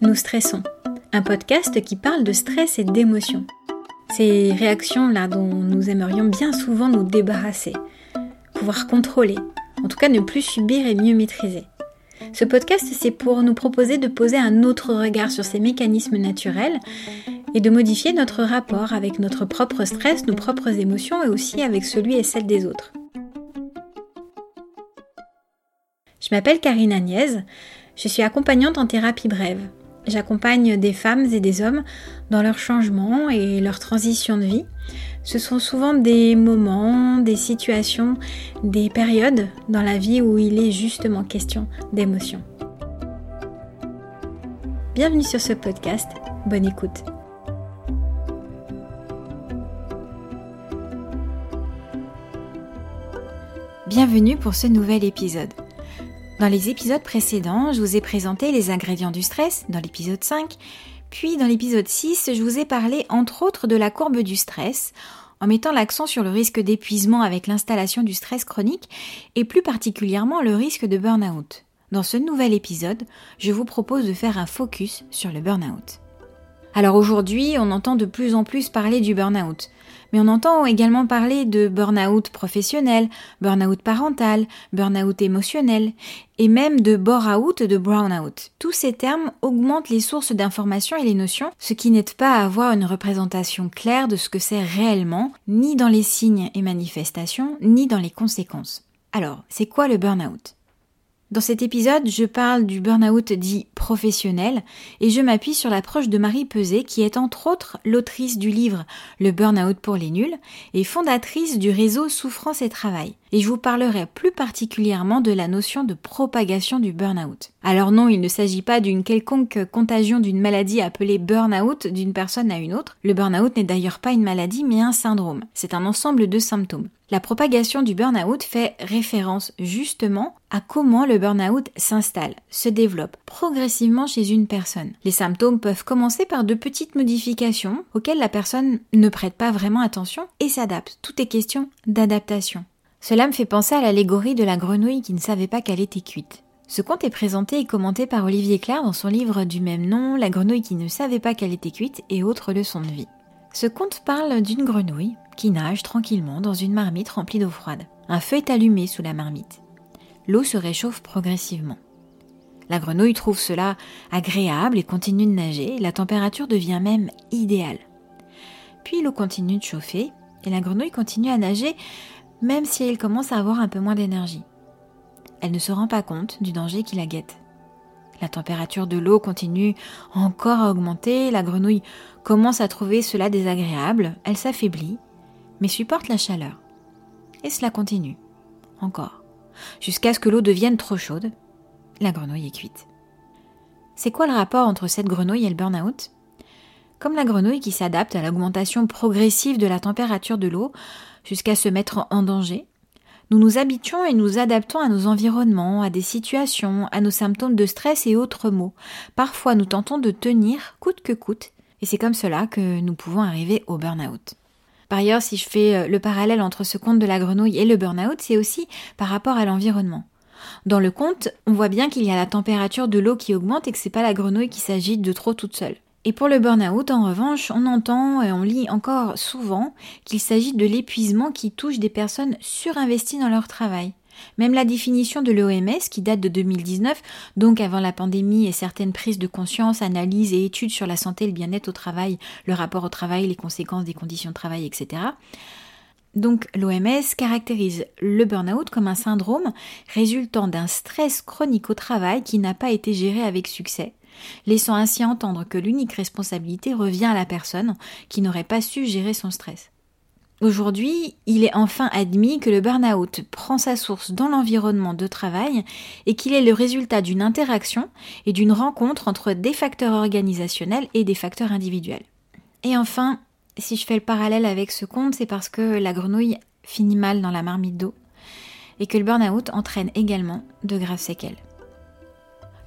Nous stressons. Un podcast qui parle de stress et d'émotions. Ces réactions-là dont nous aimerions bien souvent nous débarrasser, pouvoir contrôler, en tout cas ne plus subir et mieux maîtriser. Ce podcast, c'est pour nous proposer de poser un autre regard sur ces mécanismes naturels et de modifier notre rapport avec notre propre stress, nos propres émotions et aussi avec celui et celle des autres. Je m'appelle Karine Agnès, je suis accompagnante en thérapie brève. J'accompagne des femmes et des hommes dans leur changement et leur transition de vie. Ce sont souvent des moments, des situations, des périodes dans la vie où il est justement question d'émotion. Bienvenue sur ce podcast, bonne écoute. Bienvenue pour ce nouvel épisode. Dans les épisodes précédents, je vous ai présenté les ingrédients du stress dans l'épisode 5, puis dans l'épisode 6, je vous ai parlé entre autres de la courbe du stress, en mettant l'accent sur le risque d'épuisement avec l'installation du stress chronique et plus particulièrement le risque de burn-out. Dans ce nouvel épisode, je vous propose de faire un focus sur le burn-out. Alors aujourd'hui, on entend de plus en plus parler du burn-out mais on entend également parler de burn-out professionnel, burn-out parental, burn-out émotionnel, et même de bore-out, de brown-out. Tous ces termes augmentent les sources d'informations et les notions, ce qui n'aide pas à avoir une représentation claire de ce que c'est réellement, ni dans les signes et manifestations, ni dans les conséquences. Alors, c'est quoi le burn-out? Dans cet épisode, je parle du burn-out dit professionnel et je m'appuie sur l'approche de Marie Peset qui est entre autres l'autrice du livre Le burn-out pour les nuls et fondatrice du réseau Souffrance et Travail. Et je vous parlerai plus particulièrement de la notion de propagation du burn-out. Alors non, il ne s'agit pas d'une quelconque contagion d'une maladie appelée burn-out d'une personne à une autre. Le burn-out n'est d'ailleurs pas une maladie mais un syndrome. C'est un ensemble de symptômes. La propagation du burn-out fait référence justement à comment le burn-out s'installe, se développe progressivement chez une personne. Les symptômes peuvent commencer par de petites modifications auxquelles la personne ne prête pas vraiment attention et s'adapte. Tout est question d'adaptation. Cela me fait penser à l'allégorie de la grenouille qui ne savait pas qu'elle était cuite. Ce conte est présenté et commenté par Olivier Claire dans son livre du même nom, La grenouille qui ne savait pas qu'elle était cuite et autres leçons de vie. Ce conte parle d'une grenouille qui nage tranquillement dans une marmite remplie d'eau froide. Un feu est allumé sous la marmite. L'eau se réchauffe progressivement. La grenouille trouve cela agréable et continue de nager, la température devient même idéale. Puis l'eau continue de chauffer et la grenouille continue à nager même si elle commence à avoir un peu moins d'énergie. Elle ne se rend pas compte du danger qui la guette. La température de l'eau continue encore à augmenter, la grenouille commence à trouver cela désagréable, elle s'affaiblit, mais supporte la chaleur. Et cela continue, encore, jusqu'à ce que l'eau devienne trop chaude. La grenouille est cuite. C'est quoi le rapport entre cette grenouille et le burn-out? Comme la grenouille qui s'adapte à l'augmentation progressive de la température de l'eau jusqu'à se mettre en danger, nous nous habituons et nous adaptons à nos environnements, à des situations, à nos symptômes de stress et autres maux. Parfois, nous tentons de tenir coûte que coûte, et c'est comme cela que nous pouvons arriver au burn-out. Par ailleurs, si je fais euh, le parallèle entre ce conte de la grenouille et le burn-out, c'est aussi par rapport à l'environnement. Dans le conte, on voit bien qu'il y a la température de l'eau qui augmente et que c'est pas la grenouille qui s'agite de trop toute seule. Et pour le burn-out, en revanche, on entend et on lit encore souvent qu'il s'agit de l'épuisement qui touche des personnes surinvesties dans leur travail. Même la définition de l'OMS, qui date de 2019, donc avant la pandémie et certaines prises de conscience, analyses et études sur la santé et le bien-être au travail, le rapport au travail, les conséquences des conditions de travail, etc. Donc l'OMS caractérise le burn-out comme un syndrome résultant d'un stress chronique au travail qui n'a pas été géré avec succès laissant ainsi entendre que l'unique responsabilité revient à la personne qui n'aurait pas su gérer son stress. Aujourd'hui, il est enfin admis que le burn-out prend sa source dans l'environnement de travail et qu'il est le résultat d'une interaction et d'une rencontre entre des facteurs organisationnels et des facteurs individuels. Et enfin, si je fais le parallèle avec ce conte, c'est parce que la grenouille finit mal dans la marmite d'eau et que le burn-out entraîne également de graves séquelles.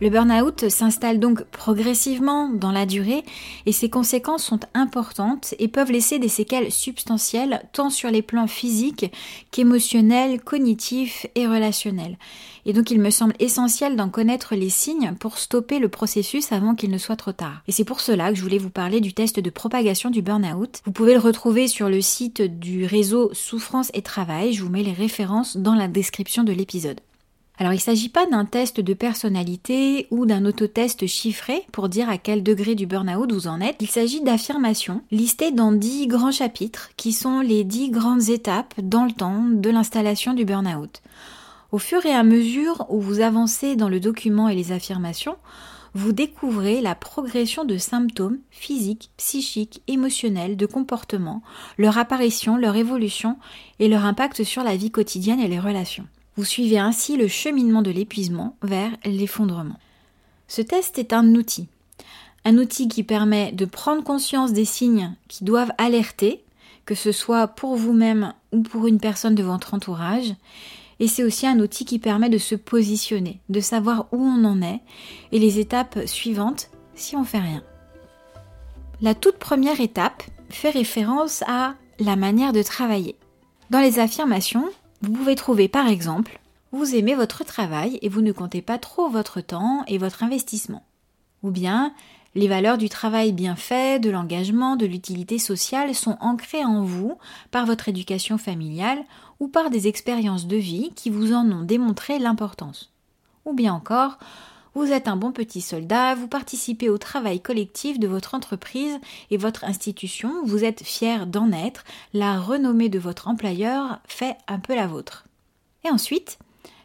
Le burn-out s'installe donc progressivement dans la durée et ses conséquences sont importantes et peuvent laisser des séquelles substantielles tant sur les plans physiques qu'émotionnels, cognitifs et relationnels. Et donc il me semble essentiel d'en connaître les signes pour stopper le processus avant qu'il ne soit trop tard. Et c'est pour cela que je voulais vous parler du test de propagation du burn-out. Vous pouvez le retrouver sur le site du réseau Souffrance et Travail, je vous mets les références dans la description de l'épisode. Alors il ne s'agit pas d'un test de personnalité ou d'un autotest chiffré pour dire à quel degré du burn-out vous en êtes. Il s'agit d'affirmations listées dans dix grands chapitres qui sont les dix grandes étapes dans le temps de l'installation du burn-out. Au fur et à mesure où vous avancez dans le document et les affirmations, vous découvrez la progression de symptômes physiques, psychiques, émotionnels, de comportement, leur apparition, leur évolution et leur impact sur la vie quotidienne et les relations. Vous suivez ainsi le cheminement de l'épuisement vers l'effondrement. Ce test est un outil. Un outil qui permet de prendre conscience des signes qui doivent alerter, que ce soit pour vous-même ou pour une personne de votre entourage. Et c'est aussi un outil qui permet de se positionner, de savoir où on en est et les étapes suivantes si on fait rien. La toute première étape fait référence à la manière de travailler. Dans les affirmations, vous pouvez trouver par exemple vous aimez votre travail et vous ne comptez pas trop votre temps et votre investissement. Ou bien les valeurs du travail bien fait, de l'engagement, de l'utilité sociale sont ancrées en vous par votre éducation familiale ou par des expériences de vie qui vous en ont démontré l'importance. Ou bien encore, vous êtes un bon petit soldat, vous participez au travail collectif de votre entreprise et votre institution, vous êtes fier d'en être, la renommée de votre employeur fait un peu la vôtre. Et ensuite,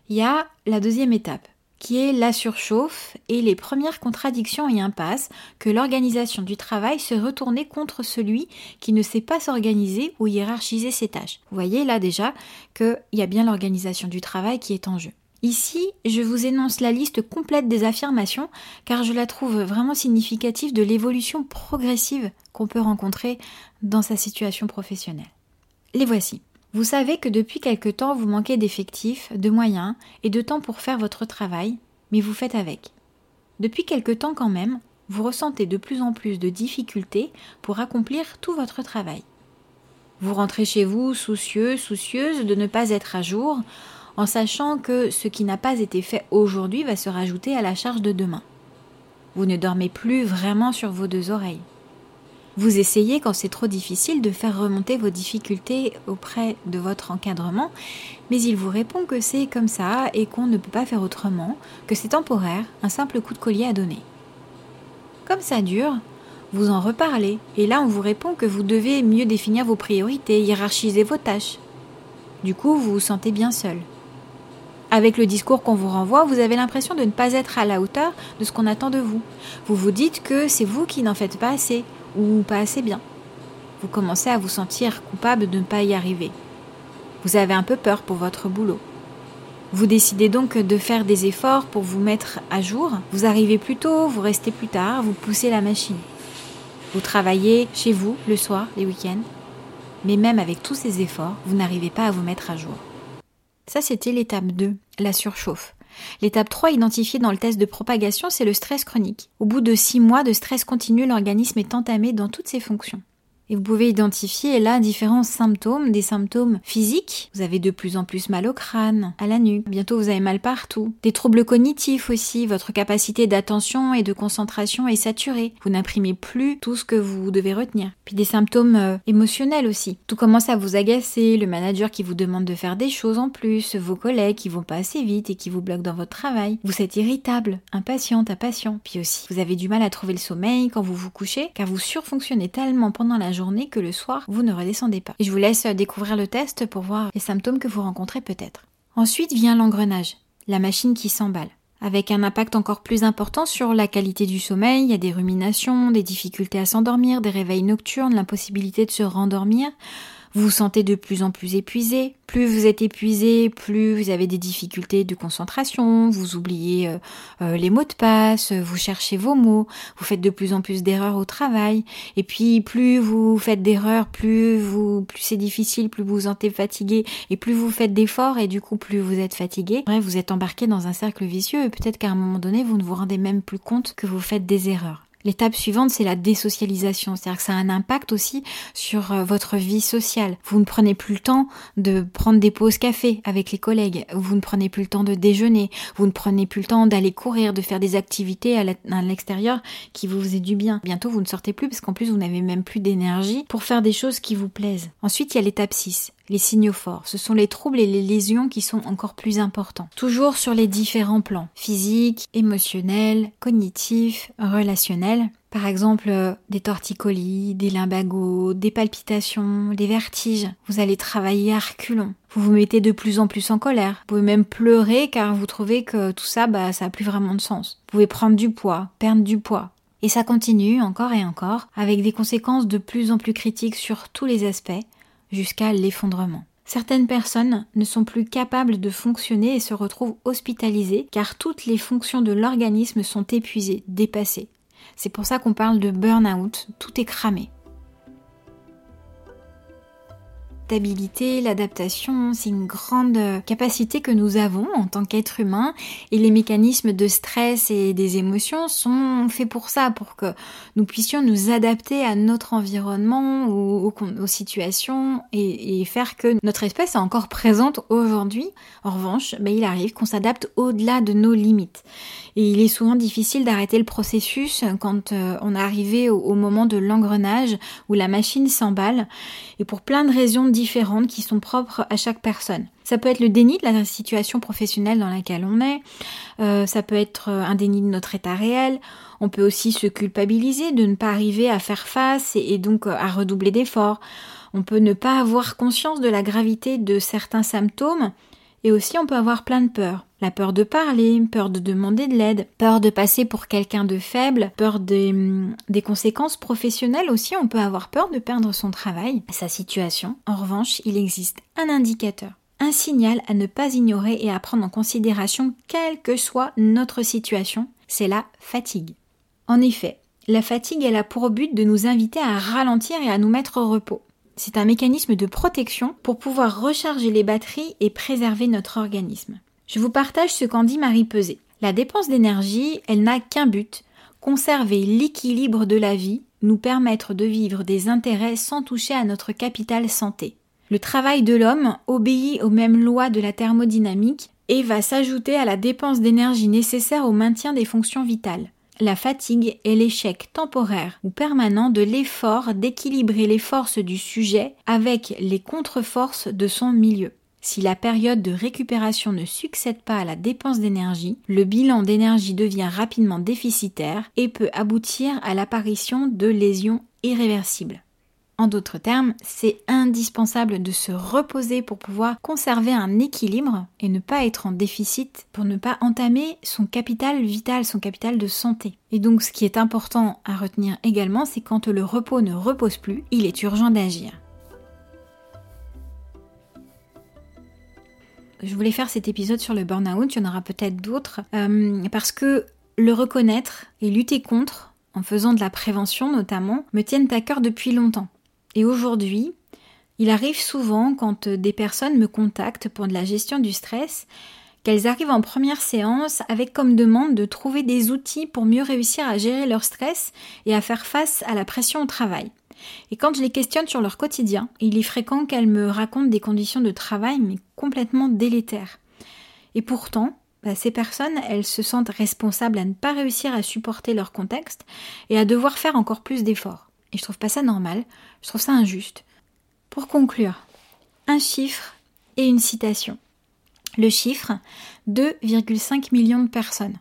il y a la deuxième étape, qui est la surchauffe et les premières contradictions et impasses que l'organisation du travail se retourner contre celui qui ne sait pas s'organiser ou hiérarchiser ses tâches. Vous voyez là déjà qu'il y a bien l'organisation du travail qui est en jeu. Ici, je vous énonce la liste complète des affirmations car je la trouve vraiment significative de l'évolution progressive qu'on peut rencontrer dans sa situation professionnelle. Les voici. Vous savez que depuis quelque temps vous manquez d'effectifs, de moyens et de temps pour faire votre travail, mais vous faites avec. Depuis quelque temps quand même, vous ressentez de plus en plus de difficultés pour accomplir tout votre travail. Vous rentrez chez vous soucieux, soucieuse de ne pas être à jour, en sachant que ce qui n'a pas été fait aujourd'hui va se rajouter à la charge de demain. Vous ne dormez plus vraiment sur vos deux oreilles. Vous essayez, quand c'est trop difficile, de faire remonter vos difficultés auprès de votre encadrement, mais il vous répond que c'est comme ça et qu'on ne peut pas faire autrement, que c'est temporaire, un simple coup de collier à donner. Comme ça dure, vous en reparlez, et là on vous répond que vous devez mieux définir vos priorités, hiérarchiser vos tâches. Du coup, vous vous sentez bien seul. Avec le discours qu'on vous renvoie, vous avez l'impression de ne pas être à la hauteur de ce qu'on attend de vous. Vous vous dites que c'est vous qui n'en faites pas assez ou pas assez bien. Vous commencez à vous sentir coupable de ne pas y arriver. Vous avez un peu peur pour votre boulot. Vous décidez donc de faire des efforts pour vous mettre à jour. Vous arrivez plus tôt, vous restez plus tard, vous poussez la machine. Vous travaillez chez vous le soir, les week-ends. Mais même avec tous ces efforts, vous n'arrivez pas à vous mettre à jour. Ça, c'était l'étape 2, la surchauffe. L'étape 3 identifiée dans le test de propagation, c'est le stress chronique. Au bout de 6 mois de stress continu, l'organisme est entamé dans toutes ses fonctions. Et vous pouvez identifier là différents symptômes, des symptômes physiques. Vous avez de plus en plus mal au crâne, à la nuque. Bientôt vous avez mal partout. Des troubles cognitifs aussi. Votre capacité d'attention et de concentration est saturée. Vous n'imprimez plus tout ce que vous devez retenir. Puis des symptômes euh, émotionnels aussi. Tout commence à vous agacer. Le manager qui vous demande de faire des choses en plus. Vos collègues qui vont pas assez vite et qui vous bloquent dans votre travail. Vous êtes irritable, impatiente, impatient. Puis aussi, vous avez du mal à trouver le sommeil quand vous vous couchez car vous surfonctionnez tellement pendant la que le soir, vous ne redescendez pas. Je vous laisse découvrir le test pour voir les symptômes que vous rencontrez peut-être. Ensuite vient l'engrenage, la machine qui s'emballe avec un impact encore plus important sur la qualité du sommeil. Il y a des ruminations, des difficultés à s'endormir, des réveils nocturnes, l'impossibilité de se rendormir. Vous sentez de plus en plus épuisé. Plus vous êtes épuisé, plus vous avez des difficultés de concentration, vous oubliez euh, euh, les mots de passe, vous cherchez vos mots, vous faites de plus en plus d'erreurs au travail. Et puis plus vous faites d'erreurs, plus vous plus c'est difficile, plus vous vous sentez fatigué et plus vous faites d'efforts et du coup plus vous êtes fatigué. Bref, vous êtes embarqué dans un cercle vicieux et peut-être qu'à un moment donné, vous ne vous rendez même plus compte que vous faites des erreurs. L'étape suivante, c'est la désocialisation, c'est-à-dire que ça a un impact aussi sur euh, votre vie sociale. Vous ne prenez plus le temps de prendre des pauses café avec les collègues, vous ne prenez plus le temps de déjeuner, vous ne prenez plus le temps d'aller courir, de faire des activités à l'extérieur qui vous faisaient du bien. Bientôt, vous ne sortez plus parce qu'en plus, vous n'avez même plus d'énergie pour faire des choses qui vous plaisent. Ensuite, il y a l'étape 6, les signaux forts. Ce sont les troubles et les lésions qui sont encore plus importants. Toujours sur les différents plans. Physique, émotionnel, cognitif, relationnel. Par exemple, euh, des torticolis, des limbagos, des palpitations, des vertiges. Vous allez travailler à reculons. Vous vous mettez de plus en plus en colère. Vous pouvez même pleurer car vous trouvez que tout ça, bah, ça a plus vraiment de sens. Vous pouvez prendre du poids, perdre du poids. Et ça continue encore et encore, avec des conséquences de plus en plus critiques sur tous les aspects, jusqu'à l'effondrement. Certaines personnes ne sont plus capables de fonctionner et se retrouvent hospitalisées car toutes les fonctions de l'organisme sont épuisées, dépassées. C'est pour ça qu'on parle de burn-out, tout est cramé. L'adaptation, c'est une grande capacité que nous avons en tant qu'être humain et les mécanismes de stress et des émotions sont faits pour ça, pour que nous puissions nous adapter à notre environnement ou aux, situations et, faire que notre espèce est encore présente aujourd'hui. En revanche, ben, il arrive qu'on s'adapte au-delà de nos limites. Et il est souvent difficile d'arrêter le processus quand euh, on est arrivé au, moment de l'engrenage où la machine s'emballe et pour plein de raisons différentes qui sont propres à chaque personne. Ça peut être le déni de la situation professionnelle dans laquelle on est, euh, ça peut être euh, un déni de notre état réel, on peut aussi se culpabiliser de ne pas arriver à faire face et donc à redoubler d'efforts. On peut ne pas avoir conscience de la gravité de certains symptômes et aussi on peut avoir plein de peurs. La peur de parler, peur de demander de l'aide, peur de passer pour quelqu'un de faible, peur des, des, conséquences professionnelles aussi, on peut avoir peur de perdre son travail, sa situation. En revanche, il existe un indicateur, un signal à ne pas ignorer et à prendre en considération quelle que soit notre situation, c'est la fatigue. En effet, la fatigue elle a pour but de nous inviter à ralentir et à nous mettre au repos. C'est un mécanisme de protection pour pouvoir recharger les batteries et préserver notre organisme. Je vous partage ce qu'en dit Marie Peset. La dépense d'énergie, elle n'a qu'un but, conserver l'équilibre de la vie, nous permettre de vivre des intérêts sans toucher à notre capital santé. Le travail de l'homme obéit aux mêmes lois de la thermodynamique et va s'ajouter à la dépense d'énergie nécessaire au maintien des fonctions vitales. La fatigue est l'échec temporaire ou permanent de l'effort d'équilibrer les forces du sujet avec les contre-forces de son milieu. Si la période de récupération ne succède pas à la dépense d'énergie, le bilan d'énergie devient rapidement déficitaire et peut aboutir à l'apparition de lésions irréversibles. En d'autres termes, c'est indispensable de se reposer pour pouvoir conserver un équilibre et ne pas être en déficit pour ne pas entamer son capital vital, son capital de santé. Et donc ce qui est important à retenir également, c'est quand le repos ne repose plus, il est urgent d'agir. Je voulais faire cet épisode sur le burn-out, il y en aura peut-être d'autres, euh, parce que le reconnaître et lutter contre, en faisant de la prévention notamment, me tiennent à cœur depuis longtemps. Et aujourd'hui, il arrive souvent quand des personnes me contactent pour de la gestion du stress, qu'elles arrivent en première séance avec comme demande de trouver des outils pour mieux réussir à gérer leur stress et à faire face à la pression au travail. Et quand je les questionne sur leur quotidien, il est fréquent qu'elles me racontent des conditions de travail mais complètement délétères. Et pourtant, bah, ces personnes, elles se sentent responsables à ne pas réussir à supporter leur contexte et à devoir faire encore plus d'efforts. Et je trouve pas ça normal, je trouve ça injuste. Pour conclure, un chiffre et une citation. Le chiffre 2,5 millions de personnes.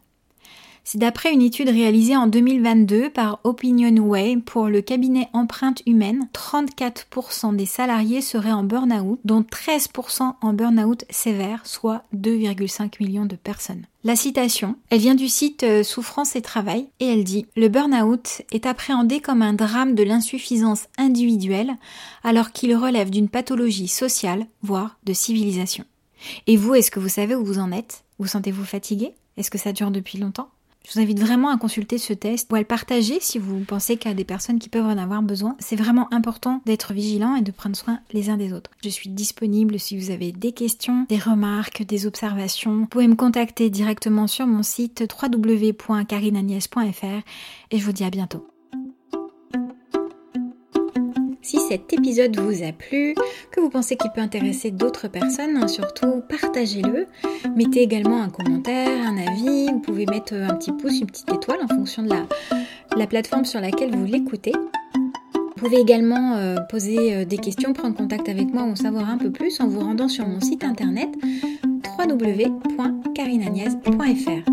C'est d'après une étude réalisée en 2022 par OpinionWay pour le cabinet Empreinte Humaine, 34% des salariés seraient en burn-out, dont 13% en burn-out sévère, soit 2,5 millions de personnes. La citation, elle vient du site euh, Souffrance et Travail et elle dit Le burn-out est appréhendé comme un drame de l'insuffisance individuelle alors qu'il relève d'une pathologie sociale, voire de civilisation. Et vous, est-ce que vous savez où vous en êtes? Vous sentez-vous fatigué? Est-ce que ça dure depuis longtemps? Je vous invite vraiment à consulter ce test ou à le partager si vous pensez qu'il y a des personnes qui peuvent en avoir besoin. C'est vraiment important d'être vigilant et de prendre soin les uns des autres. Je suis disponible si vous avez des questions, des remarques, des observations. Vous pouvez me contacter directement sur mon site www.carinanies.fr et je vous dis à bientôt. Si cet épisode vous a plu, que vous pensez qu'il peut intéresser d'autres personnes, surtout partagez-le. Mettez également un commentaire, un avis. Vous pouvez mettre un petit pouce, une petite étoile en fonction de la, la plateforme sur laquelle vous l'écoutez. Vous pouvez également euh, poser euh, des questions, prendre contact avec moi ou en savoir un peu plus en vous rendant sur mon site internet www.carinaniaz.fr.